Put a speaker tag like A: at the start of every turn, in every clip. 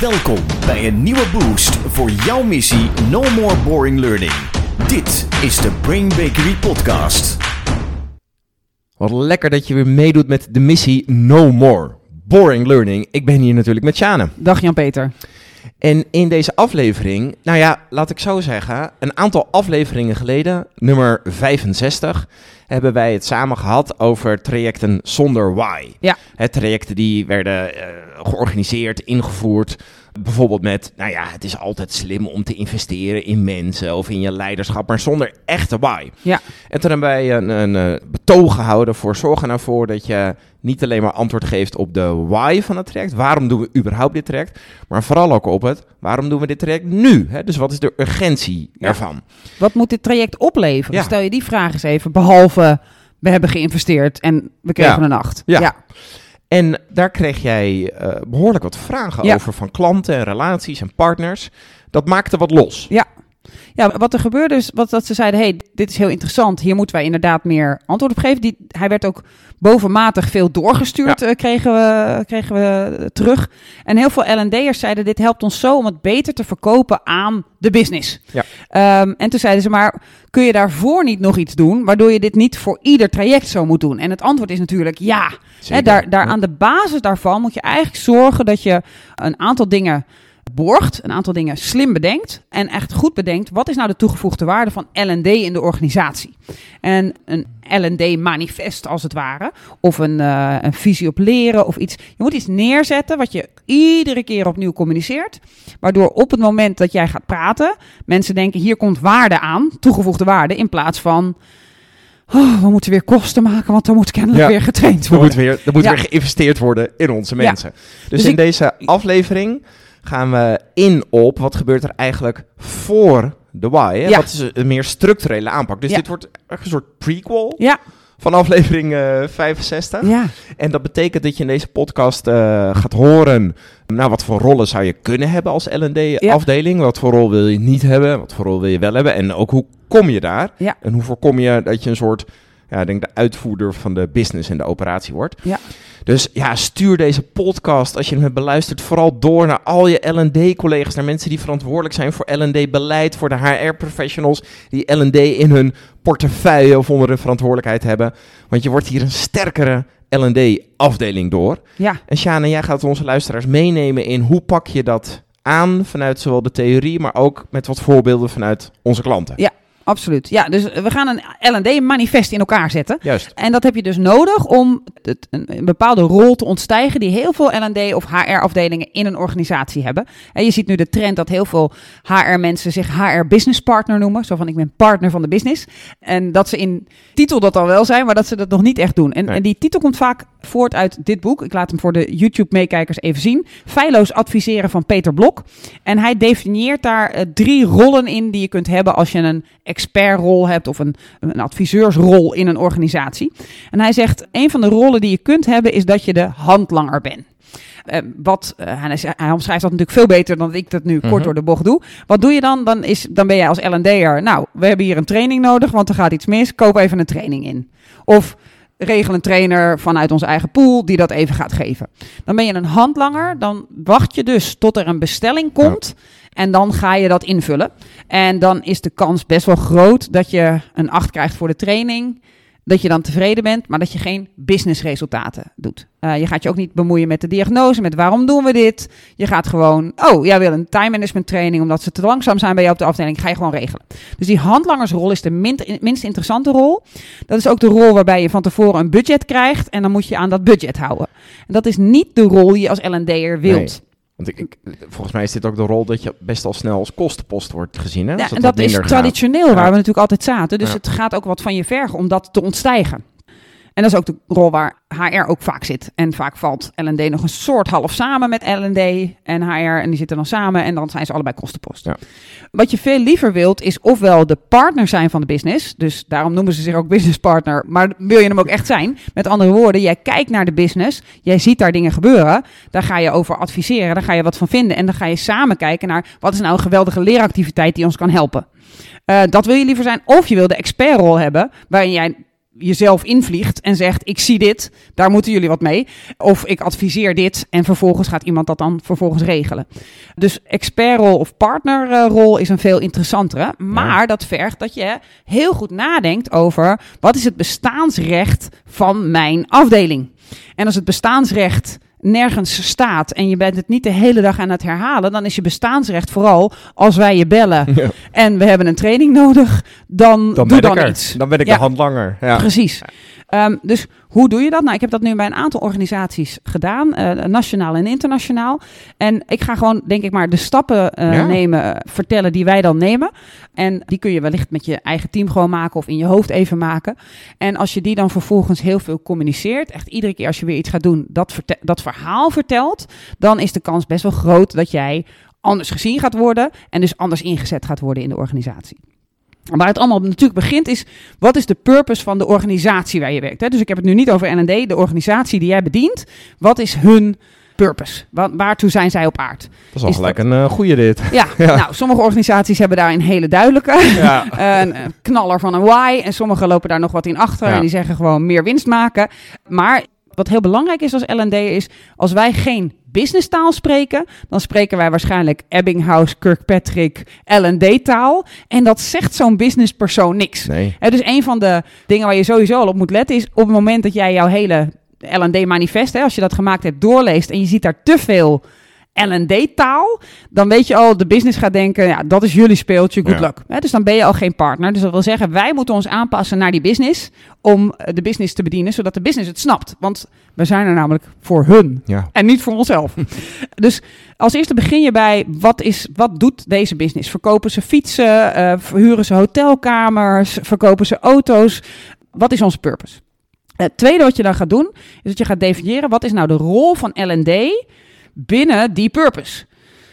A: Welkom bij een nieuwe boost voor jouw missie No More Boring Learning. Dit is de Brain Bakery Podcast.
B: Wat lekker dat je weer meedoet met de missie No More Boring Learning. Ik ben hier natuurlijk met Sjane.
C: Dag Jan-Peter.
B: En in deze aflevering, nou ja, laat ik zo zeggen, een aantal afleveringen geleden, nummer 65, hebben wij het samen gehad over trajecten zonder why.
C: Ja.
B: Het trajecten die werden eh, georganiseerd, ingevoerd. Bijvoorbeeld met, nou ja, het is altijd slim om te investeren in mensen of in je leiderschap, maar zonder echte why.
C: Ja.
B: En toen hebben wij een, een eh, betoog gehouden voor zorgen ervoor dat je niet alleen maar antwoord geeft op de why van het traject. Waarom doen we überhaupt dit traject? Maar vooral ook op het waarom doen we dit traject nu? Hè? Dus wat is de urgentie
C: Ja.
B: ervan?
C: Wat moet dit traject opleveren?
B: Ja.
C: Stel je die vraag eens even, behalve we hebben geïnvesteerd en we kregen
B: Ja.
C: een acht.
B: Ja. En daar kreeg jij eh, behoorlijk wat vragen
C: Ja.
B: over van klanten en relaties en partners. Dat maakte wat los.
C: Ja. Ja, wat er gebeurde is wat, dat ze zeiden, hey, dit is heel interessant, hier moeten wij inderdaad meer antwoord op geven. Die, hij werd ook bovenmatig veel doorgestuurd, eh, kregen, we, kregen we terug. En heel veel L&D'ers zeiden, dit helpt ons zo om het beter te verkopen aan de business.
B: Ja.
C: Ehm, en toen zeiden ze, maar kun je daarvoor niet nog iets doen, waardoor je dit niet voor ieder traject zo moet doen? En het antwoord is natuurlijk ja. Hè, daar, daar
B: Ja.
C: aan de basis daarvan moet je eigenlijk zorgen dat je een aantal dingen borgt, een aantal dingen slim bedenkt en echt goed bedenkt wat is nou de toegevoegde waarde van L&D in de organisatie. En een L&D manifest als het ware, of een, eh, een visie op leren of iets. Je moet iets neerzetten wat je iedere keer opnieuw communiceert, waardoor op het moment dat jij gaat praten, mensen denken hier komt waarde aan, toegevoegde waarde, in plaats van oh, we moeten weer kosten maken, want er moet kennelijk
B: Ja.
C: weer getraind
B: Er
C: worden.
B: moet, weer, er moet
C: Ja.
B: weer geïnvesteerd worden in onze
C: Ja.
B: mensen. Dus,
C: Dus
B: in
C: ik-
B: deze aflevering gaan we in op wat gebeurt er eigenlijk voor de why. Hè?
C: Ja.
B: Wat is een meer structurele aanpak. Dus
C: Ja.
B: dit wordt een soort prequel
C: Ja,
B: van aflevering eh, 65.
C: ja,
B: En dat betekent dat je in deze podcast eh, gaat horen... Nou, wat voor rollen zou je kunnen hebben als L&D-afdeling? Wat voor rol wil je niet hebben? Wat voor rol wil je wel hebben? En ook hoe kom je daar?
C: Ja.
B: En hoe voorkom je dat je een soort... Ja, ik denk de uitvoerder van de business en de operatie wordt.
C: Ja.
B: Dus ja, stuur deze podcast als je hem hebt beluisterd vooral door naar al je L&D-collega's, naar mensen die verantwoordelijk zijn voor L&D-beleid, voor de HR-professionals die L&D in hun portefeuille of onder hun verantwoordelijkheid hebben. Want je wordt hier een sterkere L&D-afdeling door.
C: ja.
B: En Sjane, jij gaat onze luisteraars meenemen in hoe pak je dat aan vanuit zowel de theorie, maar ook met wat voorbeelden vanuit onze klanten.
C: Ja. Absoluut. Ja, dus we gaan een L&D-manifest in elkaar zetten.
B: Juist.
C: En dat heb je dus nodig om het, een, een bepaalde rol te ontstijgen die heel veel L&D of HR-afdelingen in een organisatie hebben. En je ziet nu de trend dat heel veel HR-mensen zich HR-business partner noemen. Zo van, ik ben partner van de business. En dat ze in titel dat al wel zijn, maar dat ze dat nog niet echt doen. En,
B: Nee.
C: en die titel komt vaak voort uit dit boek. Ik laat hem voor de YouTube-meekijkers even zien. Feilloos adviseren van Peter Blok. En hij definieert daar eh, drie rollen in die je kunt hebben als je een expertrol hebt of een, een adviseursrol in een organisatie. En hij zegt, een van de rollen die je kunt hebben is dat je de handlanger bent. Eh, wat, eh, hij, hij omschrijft dat natuurlijk veel beter dan ik dat nu
B: Mhm.
C: kort door de bocht doe. Wat doe je dan? Dan, is, dan ben jij als L&D'er, nou, we hebben hier een training nodig, want er gaat iets mis. Koop even een training in. Of regel een trainer vanuit onze eigen pool die dat even gaat geven. Dan ben je een handlanger. Dan wacht je dus tot er een bestelling komt. En dan ga je dat invullen. En dan is de kans best wel groot dat je een 8 krijgt voor de training. Dat je dan tevreden bent, maar dat je geen businessresultaten doet. Eh, je gaat je ook niet bemoeien met de diagnose, met waarom doen we dit. Je gaat gewoon, oh, jij wil een time management training omdat ze te langzaam zijn bij jou op de afdeling. Ga je gewoon regelen. Dus die handlangersrol is de min- minst interessante rol. Dat is ook de rol waarbij je van tevoren een budget krijgt en dan moet je aan dat budget houden. En dat is niet de rol die je als L&D'er wilt.
B: Want ik, ik, volgens mij is dit ook de rol dat je best al snel als kostenpost wordt gezien. Hè?
C: Ja, en dat is
B: gaat.
C: traditioneel waar we natuurlijk altijd zaten. Dus
B: Ja.
C: het gaat ook wat van je vergen om dat te ontstijgen. En dat is ook de rol waar HR ook vaak zit. En vaak valt L&D nog een soort half samen met L&D en HR. En die zitten dan samen en dan zijn ze allebei kostenpost.
B: Ja.
C: Wat je veel liever wilt is ofwel de partner zijn van de business. Dus daarom noemen ze zich ook business partner. Maar wil je hem ook echt zijn? Met andere woorden, jij kijkt naar de business. Jij ziet daar dingen gebeuren. Daar ga je over adviseren. Daar ga je wat van vinden. En dan ga je samen kijken naar wat is nou een geweldige leeractiviteit die ons kan helpen. Eh, dat wil je liever zijn. Of je wil de expertrol hebben, waarin jij jezelf invliegt en zegt: Ik zie dit, daar moeten jullie wat mee. Of ik adviseer dit en vervolgens gaat iemand dat dan vervolgens regelen. Dus expertrol of partnerrol is een veel interessantere. Maar dat vergt dat je heel goed nadenkt over wat is het bestaansrecht van mijn afdeling. En als het bestaansrecht nergens staat en je bent het niet de hele dag aan het herhalen, dan is je bestaansrecht vooral als wij je bellen
B: Ja.
C: en we hebben een training nodig, dan,
B: Dan
C: doe
B: ik
C: dan
B: er.
C: iets.
B: Dan ben ik
C: Ja.
B: een handlanger. Ja.
C: Precies. Ehm, dus hoe doe je dat? Nou, ik heb dat nu bij een aantal organisaties gedaan, eh, nationaal en internationaal. En ik ga gewoon, denk ik maar, de stappen eh,
B: Ja.
C: nemen, eh, vertellen die wij dan nemen. En die kun je wellicht met je eigen team gewoon maken of in je hoofd even maken. En als je die dan vervolgens heel veel communiceert, echt iedere keer als je weer iets gaat doen, dat, dat verhaal vertelt, dan is de kans best wel groot dat jij anders gezien gaat worden en dus anders ingezet gaat worden in de organisatie. Waar het allemaal natuurlijk begint is, wat is de purpose van de organisatie waar je werkt? Hè? Dus ik heb het nu niet over N&D, de organisatie die jij bedient. Wat is hun purpose? Wa- waartoe zijn zij op aard?
B: Dat is al
C: Is
B: gelijk een eh, goede dit.
C: Ja, nou, sommige organisaties hebben daar een hele duidelijke
B: Ja.
C: een, een knaller van een why. En sommigen lopen daar nog wat in achter
B: Ja.
C: en die zeggen gewoon meer winst maken. Maar wat heel belangrijk is als L&D is, als wij geen businesstaal spreken, dan spreken wij waarschijnlijk Ebbinghaus, Kirkpatrick, L&D taal. En dat zegt zo'n businesspersoon niks.
B: Nee.
C: Dus een van de dingen waar je sowieso al op moet letten is op het moment dat jij jouw hele L&D-manifest, als je dat gemaakt hebt, doorleest en je ziet daar te veel L&D-taal, dan weet je al, de business gaat denken, ja, dat is jullie speeltje, good
B: Ja.
C: luck. Hè, dus dan ben je al geen partner. Dus dat wil zeggen, wij moeten ons aanpassen naar die business om eh, de business te bedienen, zodat de business het snapt. Want we zijn er namelijk voor hun
B: Ja.
C: en niet voor onszelf. dus als eerste begin je bij wat, is, wat doet deze business? Verkopen ze fietsen? eh, verhuren ze hotelkamers? Verkopen ze auto's? Wat is onze purpose? Het tweede wat je dan gaat doen, is dat je gaat definiëren wat is nou de rol van L&D binnen die purpose.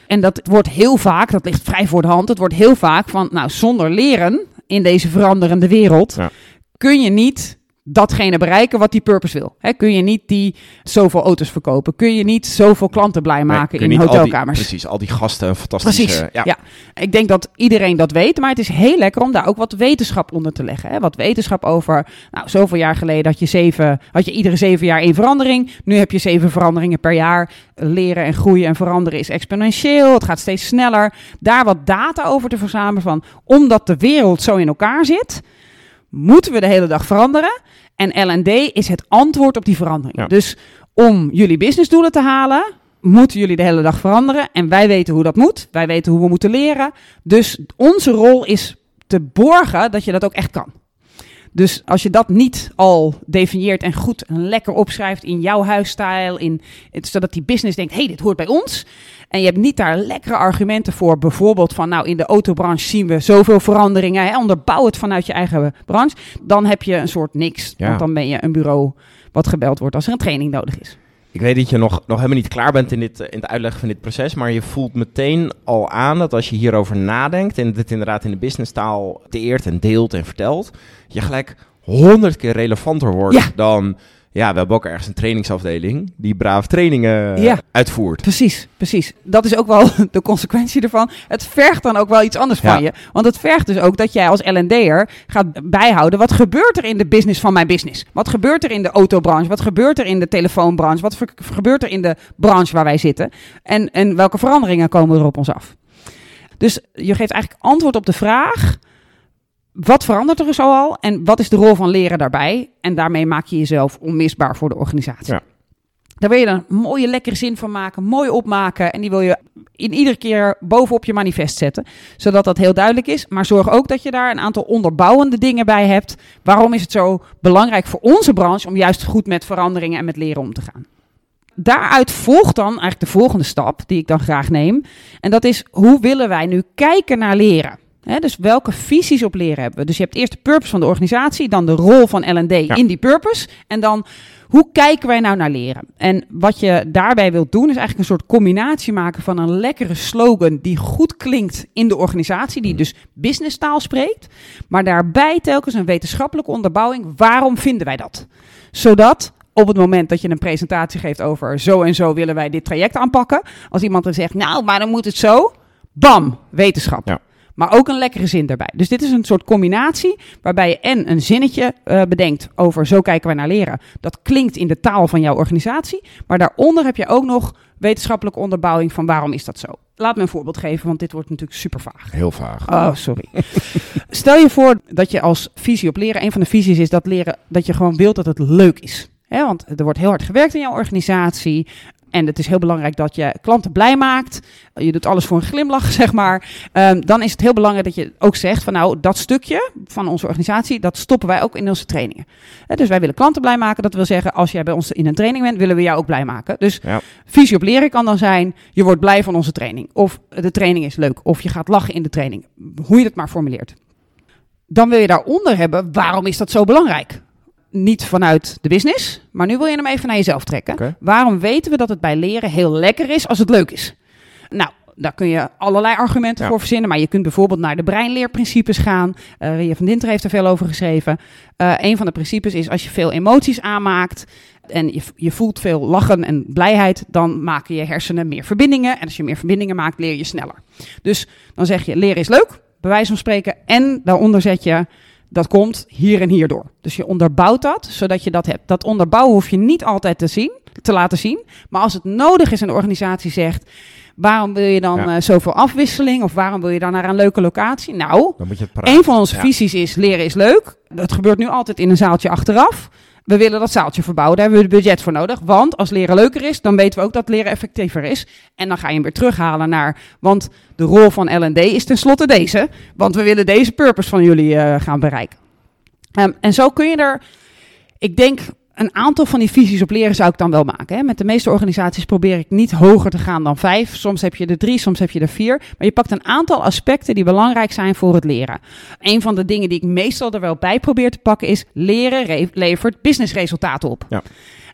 C: En dat wordt heel vaak, dat ligt vrij voor de hand, het wordt heel vaak van, nou, zonder leren in deze veranderende wereld
B: Ja.
C: kun je niet datgene bereiken wat die purpose wil. Kun je niet die zoveel auto's verkopen? Kun je niet zoveel klanten blij maken in
B: die-
C: hotelkamers?
B: precies, al die gasten een fantastische...
C: Precies.
B: Ja.
C: Ja. ik denk dat iedereen dat weet, maar het is heel lekker om daar ook wat wetenschap onder te leggen. Wat wetenschap over. Nou, zoveel jaar geleden had je, zeven, had je iedere zeven jaar één verandering. Nu heb je zeven veranderingen per jaar. Leren en groeien en veranderen is exponentieel. Het gaat steeds sneller. Daar wat data over te verzamelen van, omdat de wereld zo in elkaar zit, moeten we de hele dag veranderen. En L&D is het antwoord op die verandering.
B: Ja.
C: Dus om jullie businessdoelen te halen, moeten jullie de hele dag veranderen. En wij weten hoe dat moet. Wij weten hoe we moeten leren. Dus onze rol is te borgen dat je dat ook echt kan. Dus als je dat niet al definieert en goed en lekker opschrijft in jouw huisstijl, in, zodat die business denkt, hey, dit hoort bij ons. En je hebt niet daar lekkere argumenten voor, bijvoorbeeld van, nou, in de autobranche zien we zoveel veranderingen, hè, onderbouw het vanuit je eigen branche. Dan heb je een soort niks,
B: Ja.
C: want dan ben je een bureau wat gebeld wordt als er een training nodig is.
B: Ik weet dat je nog, nog helemaal niet klaar bent in, dit, eh, in het uitleggen van dit proces, maar je voelt meteen al aan dat als je hierover nadenkt en dit inderdaad in de businesstaal deert en deelt en vertelt, je gelijk honderd keer relevanter wordt
C: Ja.
B: dan, ja, we hebben ook ergens een trainingsafdeling die braaf trainingen
C: Ja.
B: uitvoert.
C: Precies, precies. Dat is ook wel de consequentie ervan. Het vergt dan ook wel iets anders
B: Ja.
C: van je. Want het vergt dus ook dat jij als L&D'er gaat bijhouden... wat gebeurt er in de business van mijn business? Wat gebeurt er in de autobranche? Wat gebeurt er in de telefoonbranche? Wat gebeurt er in de branche waar wij zitten? En, en welke veranderingen komen er op ons af? Dus je geeft eigenlijk antwoord op de vraag... Wat verandert er zoal en wat is de rol van leren daarbij? En daarmee maak je jezelf onmisbaar voor de organisatie.
B: Ja.
C: Daar wil je dan een mooie, lekkere zin van maken, mooi opmaken. En die wil je in iedere keer bovenop je manifest zetten. Zodat dat heel duidelijk is. Maar zorg ook dat je daar een aantal onderbouwende dingen bij hebt. Waarom is het zo belangrijk voor onze branche om juist goed met veranderingen en met leren om te gaan? Daaruit volgt dan eigenlijk de volgende stap, die ik dan graag neem. En dat is, hoe willen wij nu kijken naar leren? Dus welke visies op leren hebben we? Dus je hebt eerst de purpose van de organisatie, dan de rol van L&D
B: Ja.
C: in die purpose. En dan, hoe kijken wij nou naar leren? En wat je daarbij wilt doen, is eigenlijk een soort combinatie maken van een lekkere slogan die goed klinkt in de organisatie, die dus businesstaal spreekt. Maar daarbij telkens een wetenschappelijke onderbouwing. Waarom vinden wij dat? Zodat op het moment dat je een presentatie geeft over zo en zo willen wij dit traject aanpakken. Als iemand er zegt, nou, maar dan moet het zo. Bam, wetenschap.
B: Ja.
C: Maar ook een lekkere zin daarbij. Dus dit is een soort combinatie waarbij je en een zinnetje uh, bedenkt over zo kijken wij naar leren. Dat klinkt in de taal van jouw organisatie. Maar daaronder heb je ook nog wetenschappelijke onderbouwing van waarom is dat zo. Laat me een voorbeeld geven, want dit wordt natuurlijk super vaag.
B: Heel vaag.
C: Oh, sorry. Stel je voor dat je als visie op leren, een van de visies is dat leren, dat je gewoon wilt dat het leuk is. want er wordt heel hard gewerkt in jouw organisatie. En het is heel belangrijk dat je klanten blij maakt. Je doet alles voor een glimlach, zeg maar. Um, dan is het heel belangrijk dat je ook zegt van nou, dat stukje van onze organisatie, dat stoppen wij ook in onze trainingen. dus wij willen klanten blij maken. Dat wil zeggen, als jij bij ons in een training bent, willen we jou ook blij maken. Dus ja. visie op leren kan dan zijn, je wordt blij van onze training. Of de training is leuk. Of je gaat lachen in de training. Hoe je het maar formuleert. Dan wil je daaronder hebben, waarom is dat zo belangrijk? Niet vanuit de business, maar nu wil je hem even naar jezelf trekken. Waarom weten we dat het bij leren heel lekker is als het leuk is? Nou, daar kun je allerlei argumenten voor verzinnen. Maar je kunt bijvoorbeeld naar de breinleerprincipes gaan. Uh, Ria van Dinter heeft er veel over geschreven. Uh, een van de principes is als je veel emoties aanmaakt. En je, je voelt veel lachen en blijheid, dan maken je hersenen meer verbindingen. En als je meer verbindingen maakt, leer je sneller. Dus dan zeg je: leren is leuk, bij wijze van spreken. En daaronder zet je dat komt hier en hierdoor. Dus je onderbouwt dat, zodat je dat hebt. Dat onderbouwen hoef je niet altijd te zien, te laten zien. Maar als het nodig is en de organisatie zegt... Waarom wil je dan ja. uh, zoveel afwisseling? Of waarom wil je dan naar een leuke locatie? Nou, dan moet je een van onze visies is leren is leuk. Dat gebeurt nu altijd in een zaaltje achteraf. We willen dat zaaltje verbouwen, daar hebben we het budget voor nodig. Want als leren leuker is, dan weten we ook dat leren effectiever is. En dan ga je hem weer terughalen naar, want de rol van L&D is tenslotte deze. Want we willen deze purpose van jullie uh, gaan bereiken. Um, en zo kun je er, ik denk, een aantal van die visies op leren zou ik dan wel maken. Hè. Met de meeste organisaties probeer ik niet hoger te gaan dan vijf. Soms heb je er drie, soms heb je er vier. Maar je pakt een aantal aspecten die belangrijk zijn voor het leren. Een van de dingen die ik meestal er wel bij probeer te pakken is... leren levert businessresultaten op. Ja.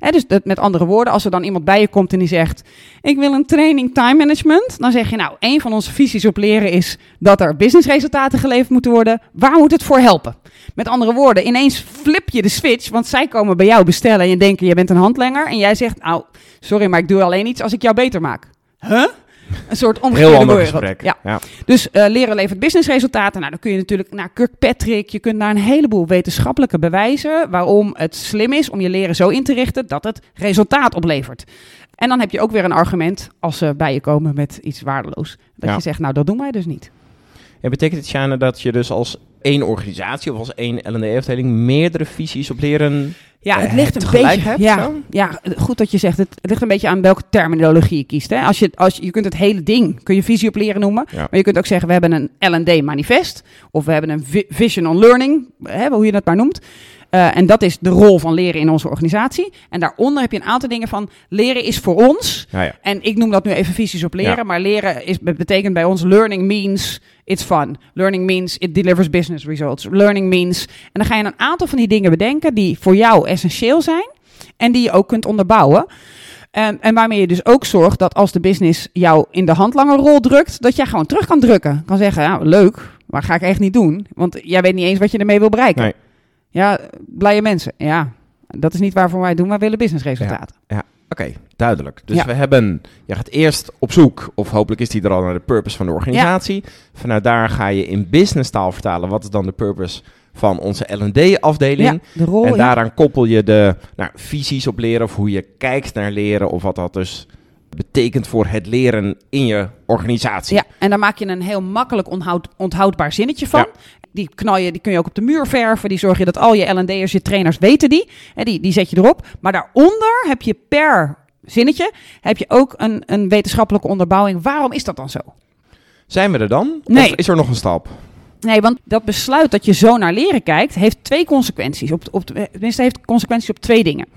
C: Dus met andere woorden, als er dan iemand bij je komt en die zegt: Ik wil een training time management. Dan zeg je: Nou, een van onze visies op leren is dat er businessresultaten geleverd moeten worden. Waar moet het voor helpen? Met andere woorden, ineens flip je de switch, want zij komen bij jou bestellen en je denken, je bent een handlanger. En jij zegt, nou, sorry, maar ik doe alleen iets als ik jou beter maak. Huh? Een soort omgekeerde
B: Heel ander gesprek.
C: Ja. ja. Dus uh, leren levert businessresultaten. Nou, dan kun je natuurlijk naar Kirkpatrick. Je kunt naar een heleboel wetenschappelijke bewijzen waarom het slim is om je leren zo in te richten dat het resultaat oplevert. En dan heb je ook weer een argument als ze bij je komen met iets waardeloos. Dat je zegt, nou, dat doen wij dus niet.
B: En betekent het, Sjane, dat je dus als één organisatie of als één L&D-afdeling meerdere visies op leren
C: ja, het ligt een beetje. Hebt, ja, ja, goed dat je zegt. Het, ligt een beetje aan welke terminologie je kiest. Hè. Als je, als je, je kunt het hele ding, kun je visie op leren noemen. Maar je kunt ook zeggen, we hebben een L&D manifest. Of we hebben een vision on learning, hè, hoe je dat maar noemt. Uh, en dat is de rol van leren in onze organisatie. En daaronder heb je een aantal dingen van leren is voor ons. Ja, ja. En ik noem dat nu even visies op leren. Maar leren is, betekent bij ons learning means it's fun. Learning means it delivers business results. Learning means. En dan ga je een aantal van die dingen bedenken die voor jou essentieel zijn. En die je ook kunt onderbouwen. Um, en waarmee je dus ook zorgt dat als de business jou in de handlangerrol drukt, dat jij gewoon terug kan drukken. Kan zeggen, ja, leuk, maar ga ik echt niet doen. Want jij weet niet eens wat je ermee wil bereiken. Nee. Ja, blije mensen. Ja, dat is niet waarvoor wij doen. Wij willen businessresultaten.
B: Ja, ja. oké, duidelijk. Dus we hebben, je gaat eerst op zoek, of hopelijk is die er al naar de purpose van de organisatie. Vanuit daar ga je in business taal vertalen. Wat is dan de purpose van onze L&D-afdeling?
C: Ja, rol,
B: en daaraan koppel je de nou, visies op leren of hoe je kijkt naar leren of wat dat dus betekent voor het leren in je organisatie.
C: Ja, en daar maak je een heel makkelijk onthoud, onthoudbaar zinnetje van die knal je, die kun je ook op de muur verven. Die zorg je dat al je L&D'ers, je trainers weten die. Hè, die. Die zet je erop. Maar daaronder heb je per zinnetje heb je ook een, een wetenschappelijke onderbouwing. Waarom is dat dan zo?
B: Zijn we er dan? Nee. Of is er nog een stap?
C: Nee, want dat besluit dat je zo naar leren kijkt, heeft twee consequenties. Op, op, tenminste, heeft consequenties op twee dingen.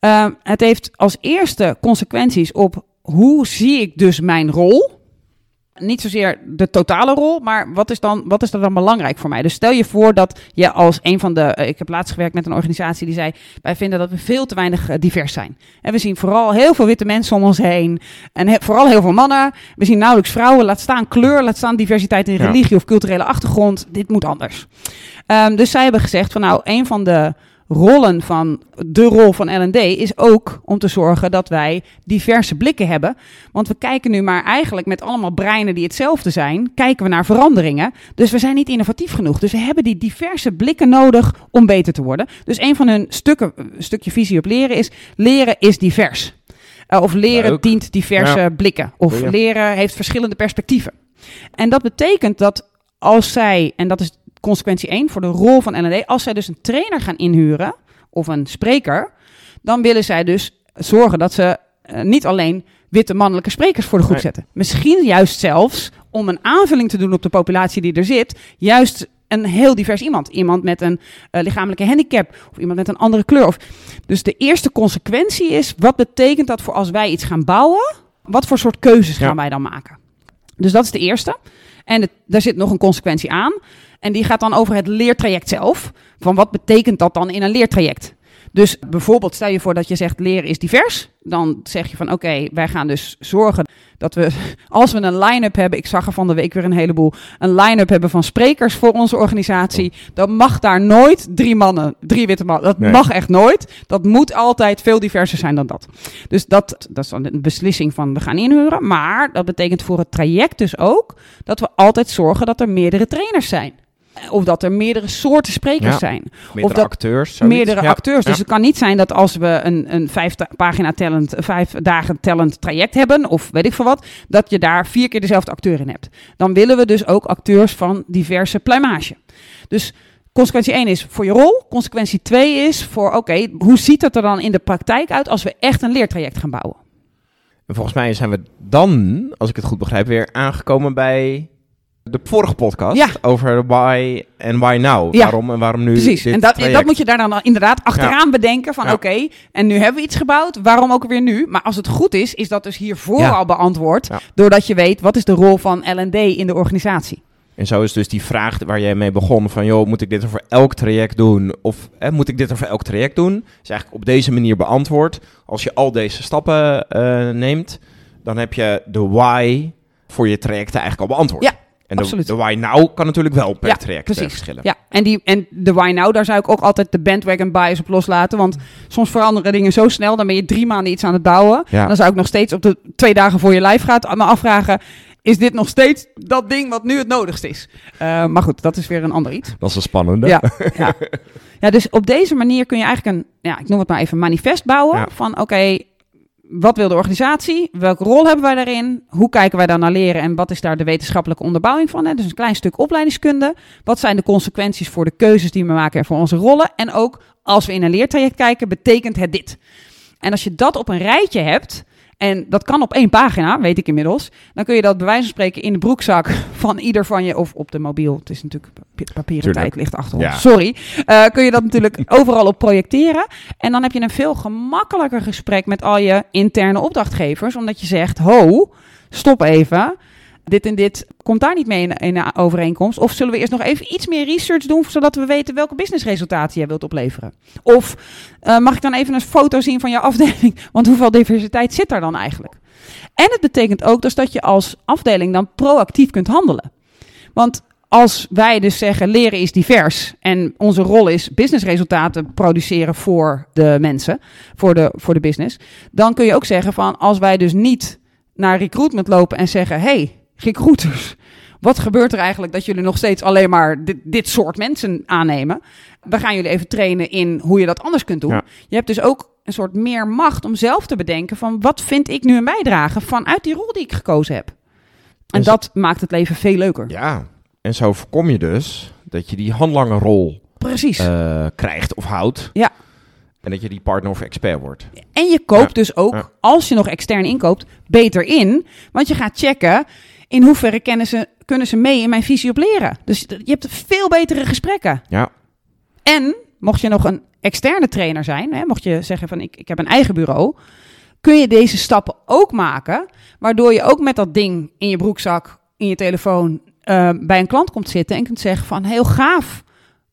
C: Uh het heeft als eerste consequenties op hoe zie ik dus mijn rol niet zozeer de totale rol, maar wat is, dan, wat is er dan belangrijk voor mij? Dus stel je voor dat je als een van de. Eh, ik heb laatst gewerkt met een organisatie die zei: Wij vinden dat we veel te weinig eh, divers zijn. En we zien vooral heel veel witte mensen om ons heen. En vooral heel veel mannen. We zien nauwelijks vrouwen. Laat staan kleur, laat staan diversiteit in religie of culturele achtergrond. Dit moet anders. Um, dus zij hebben gezegd: van nou, een van de rollen van de rol van L&D is ook om te zorgen dat wij diverse blikken hebben. Want we kijken nu maar eigenlijk met allemaal breinen die hetzelfde zijn, kijken we naar veranderingen. Dus we zijn niet innovatief genoeg. Dus we hebben die diverse blikken nodig om beter te worden. Dus een van hun stukken, stukje visie op leren is, leren is divers. Uh, of leren
B: Leuk.
C: dient diverse
B: Ja.
C: blikken. Of leren heeft verschillende perspectieven. En dat betekent dat als zij, en dat is consequentie 1 voor de rol van L&D, als zij dus een trainer gaan inhuren of een spreker, dan willen zij dus zorgen dat ze eh, niet alleen witte mannelijke sprekers voor de groep
B: Nee.
C: zetten. Misschien juist zelfs om een aanvulling te doen op de populatie die er zit, juist een heel divers iemand. Iemand met een eh, lichamelijke handicap of iemand met een andere kleur. Of, dus de eerste consequentie is, wat betekent dat voor als wij iets gaan bouwen? Wat voor soort keuzes
B: Ja.
C: gaan wij dan maken? Dus dat is de eerste. En het, daar zit nog een consequentie aan. En die gaat dan over het leertraject zelf. Van wat betekent dat dan in een leertraject? Dus bijvoorbeeld, stel je voor dat je zegt leren is divers. Dan zeg je van oké, wij gaan dus zorgen dat we, als we een line-up hebben, ik zag er van de week weer een heleboel, een line-up hebben van sprekers voor onze organisatie. Dan mag daar nooit drie mannen, drie witte mannen, dat
B: Nee.
C: mag echt nooit. Dat moet altijd veel diverser zijn dan dat. Dus dat, dat is dan een beslissing van we gaan inhuren. Maar dat betekent voor het traject dus ook dat we altijd zorgen dat er meerdere trainers zijn. Of dat er meerdere soorten sprekers
B: Ja.
C: zijn.
B: Meerdere
C: dat
B: acteurs. zoiets.
C: Meerdere
B: Ja.
C: acteurs. Dus
B: Ja.
C: het kan niet zijn dat als we een, een vijf pagina talent, vijf dagen talent traject hebben, of weet ik veel wat, dat je daar vier keer dezelfde acteur in hebt. Dan willen we dus ook acteurs van diverse pluimage. Dus consequentie 1 is voor je rol. Consequentie 2 is voor, oké, hoe ziet het er dan in de praktijk uit als we echt een leertraject gaan bouwen?
B: En volgens mij zijn we dan, als ik het goed begrijp, weer aangekomen bij de vorige podcast
C: Ja.
B: over why en why now.
C: Ja.
B: Waarom en waarom nu
C: Precies. En dat, dat moet je daar dan inderdaad achteraan bedenken van oké, en nu hebben we iets gebouwd, waarom ook weer nu? Maar als het goed is, is dat dus hiervoor al beantwoord, doordat je weet wat is de rol van L&D in de organisatie.
B: En zo is dus die vraag waar jij mee begon van, joh, moet ik dit voor elk traject doen? Of hè, moet ik dit voor elk traject doen? Is eigenlijk op deze manier beantwoord. Als je al deze stappen eh, neemt, dan heb je de why voor je trajecten eigenlijk al beantwoord.
C: Ja,
B: en de,
C: absoluut.
B: de why now kan natuurlijk wel per
C: Ja,
B: traject eh,
C: precies.
B: verschillen.
C: Ja, en, die, en de why now, daar zou ik ook altijd de bandwagon bias op loslaten. Want soms veranderen dingen zo snel, dan ben je drie maanden iets aan het bouwen.
B: Ja.
C: Dan zou ik nog steeds op de twee dagen voor je live gaat me afvragen... Is dit nog steeds dat ding wat nu het nodigste is? Eh, maar goed, dat is weer een ander iets.
B: Dat is een spannende.
C: Ja, ja. ja, dus op deze manier kun je eigenlijk een, ja, ik noem het maar even, manifest bouwen. Van oké, wat wil de organisatie? Welke rol hebben wij daarin? Hoe kijken wij daar naar leren? En wat is daar de wetenschappelijke onderbouwing van? Hè? Dus een klein stuk opleidingskunde. Wat zijn de consequenties voor de keuzes die we maken en voor onze rollen? En ook als we in een leertraject kijken, betekent het dit? En als je dat op een rijtje hebt, en dat kan op één pagina, weet ik inmiddels, dan kun je dat bij wijze van spreken in de broekzak van ieder van je, of op de mobiel, het is natuurlijk pa- papieren
B: Tuurlijk.
C: tijd ligt achter ons,
B: Ja.
C: sorry, Eh, kun je dat natuurlijk overal op projecteren. En dan heb je een veel gemakkelijker gesprek met al je interne opdrachtgevers, omdat je zegt, ho, stop even, dit en dit komt daar niet mee in, de overeenkomst. Of zullen we eerst nog even iets meer research doen, zodat we weten welke businessresultaten jij wilt opleveren? Of eh, mag ik dan even een foto zien van je afdeling? Want hoeveel diversiteit zit daar dan eigenlijk? En het betekent ook dus dat je als afdeling dan proactief kunt handelen. Want als wij dus zeggen leren is divers en onze rol is businessresultaten produceren voor de mensen, voor de, voor de business, dan kun je ook zeggen van als wij dus niet naar recruitment lopen en zeggen hey recruiters, wat gebeurt er eigenlijk dat jullie nog steeds alleen maar dit, dit soort mensen aannemen? We gaan jullie even trainen in hoe je dat anders kunt doen.
B: Ja.
C: Je hebt dus ook een soort meer macht om zelf te bedenken van wat vind ik nu een bijdrage vanuit die rol die ik gekozen heb. En
B: En zo-
C: dat maakt het leven veel leuker.
B: Ja, en zo voorkom je dus dat je die handlangerrol
C: Precies.
B: eh krijgt of houdt.
C: Ja.
B: En dat je die partner of expert wordt.
C: En je koopt
B: Ja,
C: dus ook,
B: ja.
C: als je nog extern inkoopt, beter in. Want je gaat checken in hoeverre kennen ze, kunnen ze mee in mijn visie op leren. Dus je hebt veel betere gesprekken.
B: Ja,
C: En mocht je nog een externe trainer zijn, hè, mocht je zeggen van ik, ik heb een eigen bureau, kun je deze stappen ook maken, waardoor je ook met dat ding in je broekzak, in je telefoon, eh, bij een klant komt zitten en kunt zeggen van heel gaaf,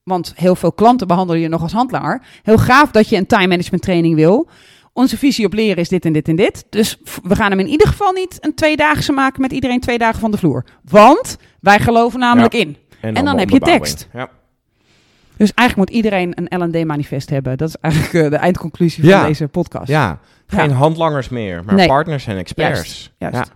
C: want heel veel klanten behandelen je nog als handlanger, heel gaaf dat je een time management training wil. Onze visie op leren is dit en dit en dit. Dus we gaan hem in ieder geval niet een tweedaagse maken met iedereen twee dagen van de vloer. Want wij geloven namelijk
B: Ja.
C: in.
B: en,
C: dan heb je tekst.
B: Ja.
C: Dus eigenlijk moet iedereen een L&D-manifest hebben. Dat is eigenlijk eh, de eindconclusie van
B: Ja.
C: deze podcast.
B: Ja, geen handlangers meer, maar
C: Nee.
B: partners en experts.
C: Juist.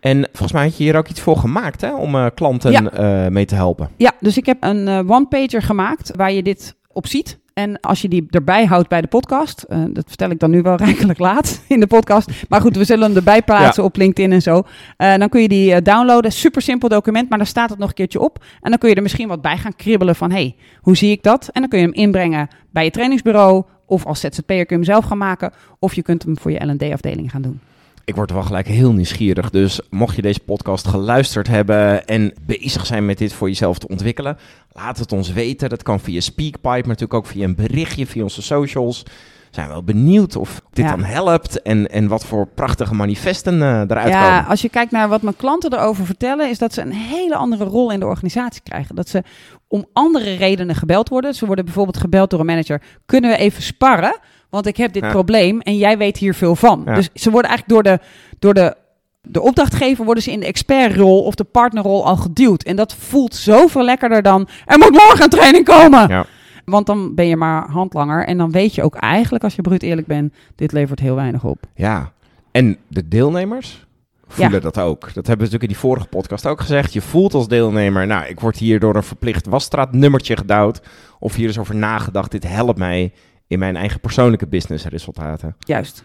B: En volgens mij had je hier ook iets voor gemaakt hè, om eh, klanten eh, mee te helpen.
C: Ja, dus ik heb een one-pager gemaakt waar je dit op ziet. En als je die erbij houdt bij de podcast, eh, dat vertel ik dan nu wel rijkelijk laat in de podcast. Maar goed, we zullen hem erbij plaatsen op LinkedIn en zo. Eh, dan kun je die eh, downloaden. Super simpel document, maar dan staat het nog een keertje op. En dan kun je er misschien wat bij gaan kribbelen van, hey, hoe zie ik dat? En dan kun je hem inbrengen bij je trainingsbureau. Of als ZZP'er kun je hem zelf gaan maken. Of je kunt hem voor je L&D-afdeling gaan doen.
B: Ik word wel gelijk heel nieuwsgierig. Dus mocht je deze podcast geluisterd hebben en bezig zijn met dit voor jezelf te ontwikkelen, laat het ons weten. Dat kan via Speakpipe, maar natuurlijk ook via een berichtje via onze socials. Zijn wel benieuwd of dit
C: Ja.
B: dan helpt en, en wat voor prachtige manifesten eh, eruit
C: Ja,
B: komen.
C: als je kijkt naar wat mijn klanten erover vertellen, is dat ze een hele andere rol in de organisatie krijgen. Dat ze om andere redenen gebeld worden. Ze worden bijvoorbeeld gebeld door een manager. Kunnen we even sparren? Want ik heb dit
B: Ja.
C: probleem en jij weet hier veel van.
B: Ja.
C: Dus ze worden eigenlijk door de, door de, de opdrachtgever worden ze in de expertrol of de partnerrol al geduwd. En dat voelt zoveel lekkerder dan er moet morgen een training komen.
B: Ja.
C: Want dan ben je maar handlanger en dan weet je ook eigenlijk, als je bruut eerlijk bent, dit levert heel weinig op.
B: Ja, en de deelnemers voelen
C: Ja.
B: dat ook. Dat hebben we natuurlijk in die vorige podcast ook gezegd. Je voelt als deelnemer, nou, ik word hier door een verplicht wasstraatnummertje gedouwd. Of hier is over nagedacht, dit helpt mij in mijn eigen persoonlijke businessresultaten.
C: Juist.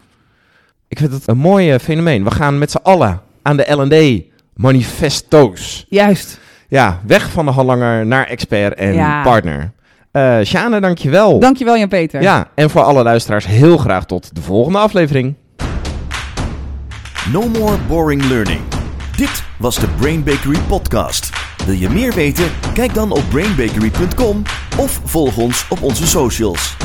B: Ik vind het een mooi eh, fenomeen. We gaan met z'n allen aan de L&D manifesto's.
C: Juist.
B: Ja, weg van de handlanger naar expert en
C: Ja.
B: partner. Eh Sjane, dankjewel.
C: Dankjewel Jan-Peter.
B: Ja, en voor alle luisteraars heel graag tot de volgende aflevering.
A: No more boring learning. Dit was de Brain Bakery podcast. Wil je meer weten? Kijk dan op brainbakery.com of volg ons op onze socials.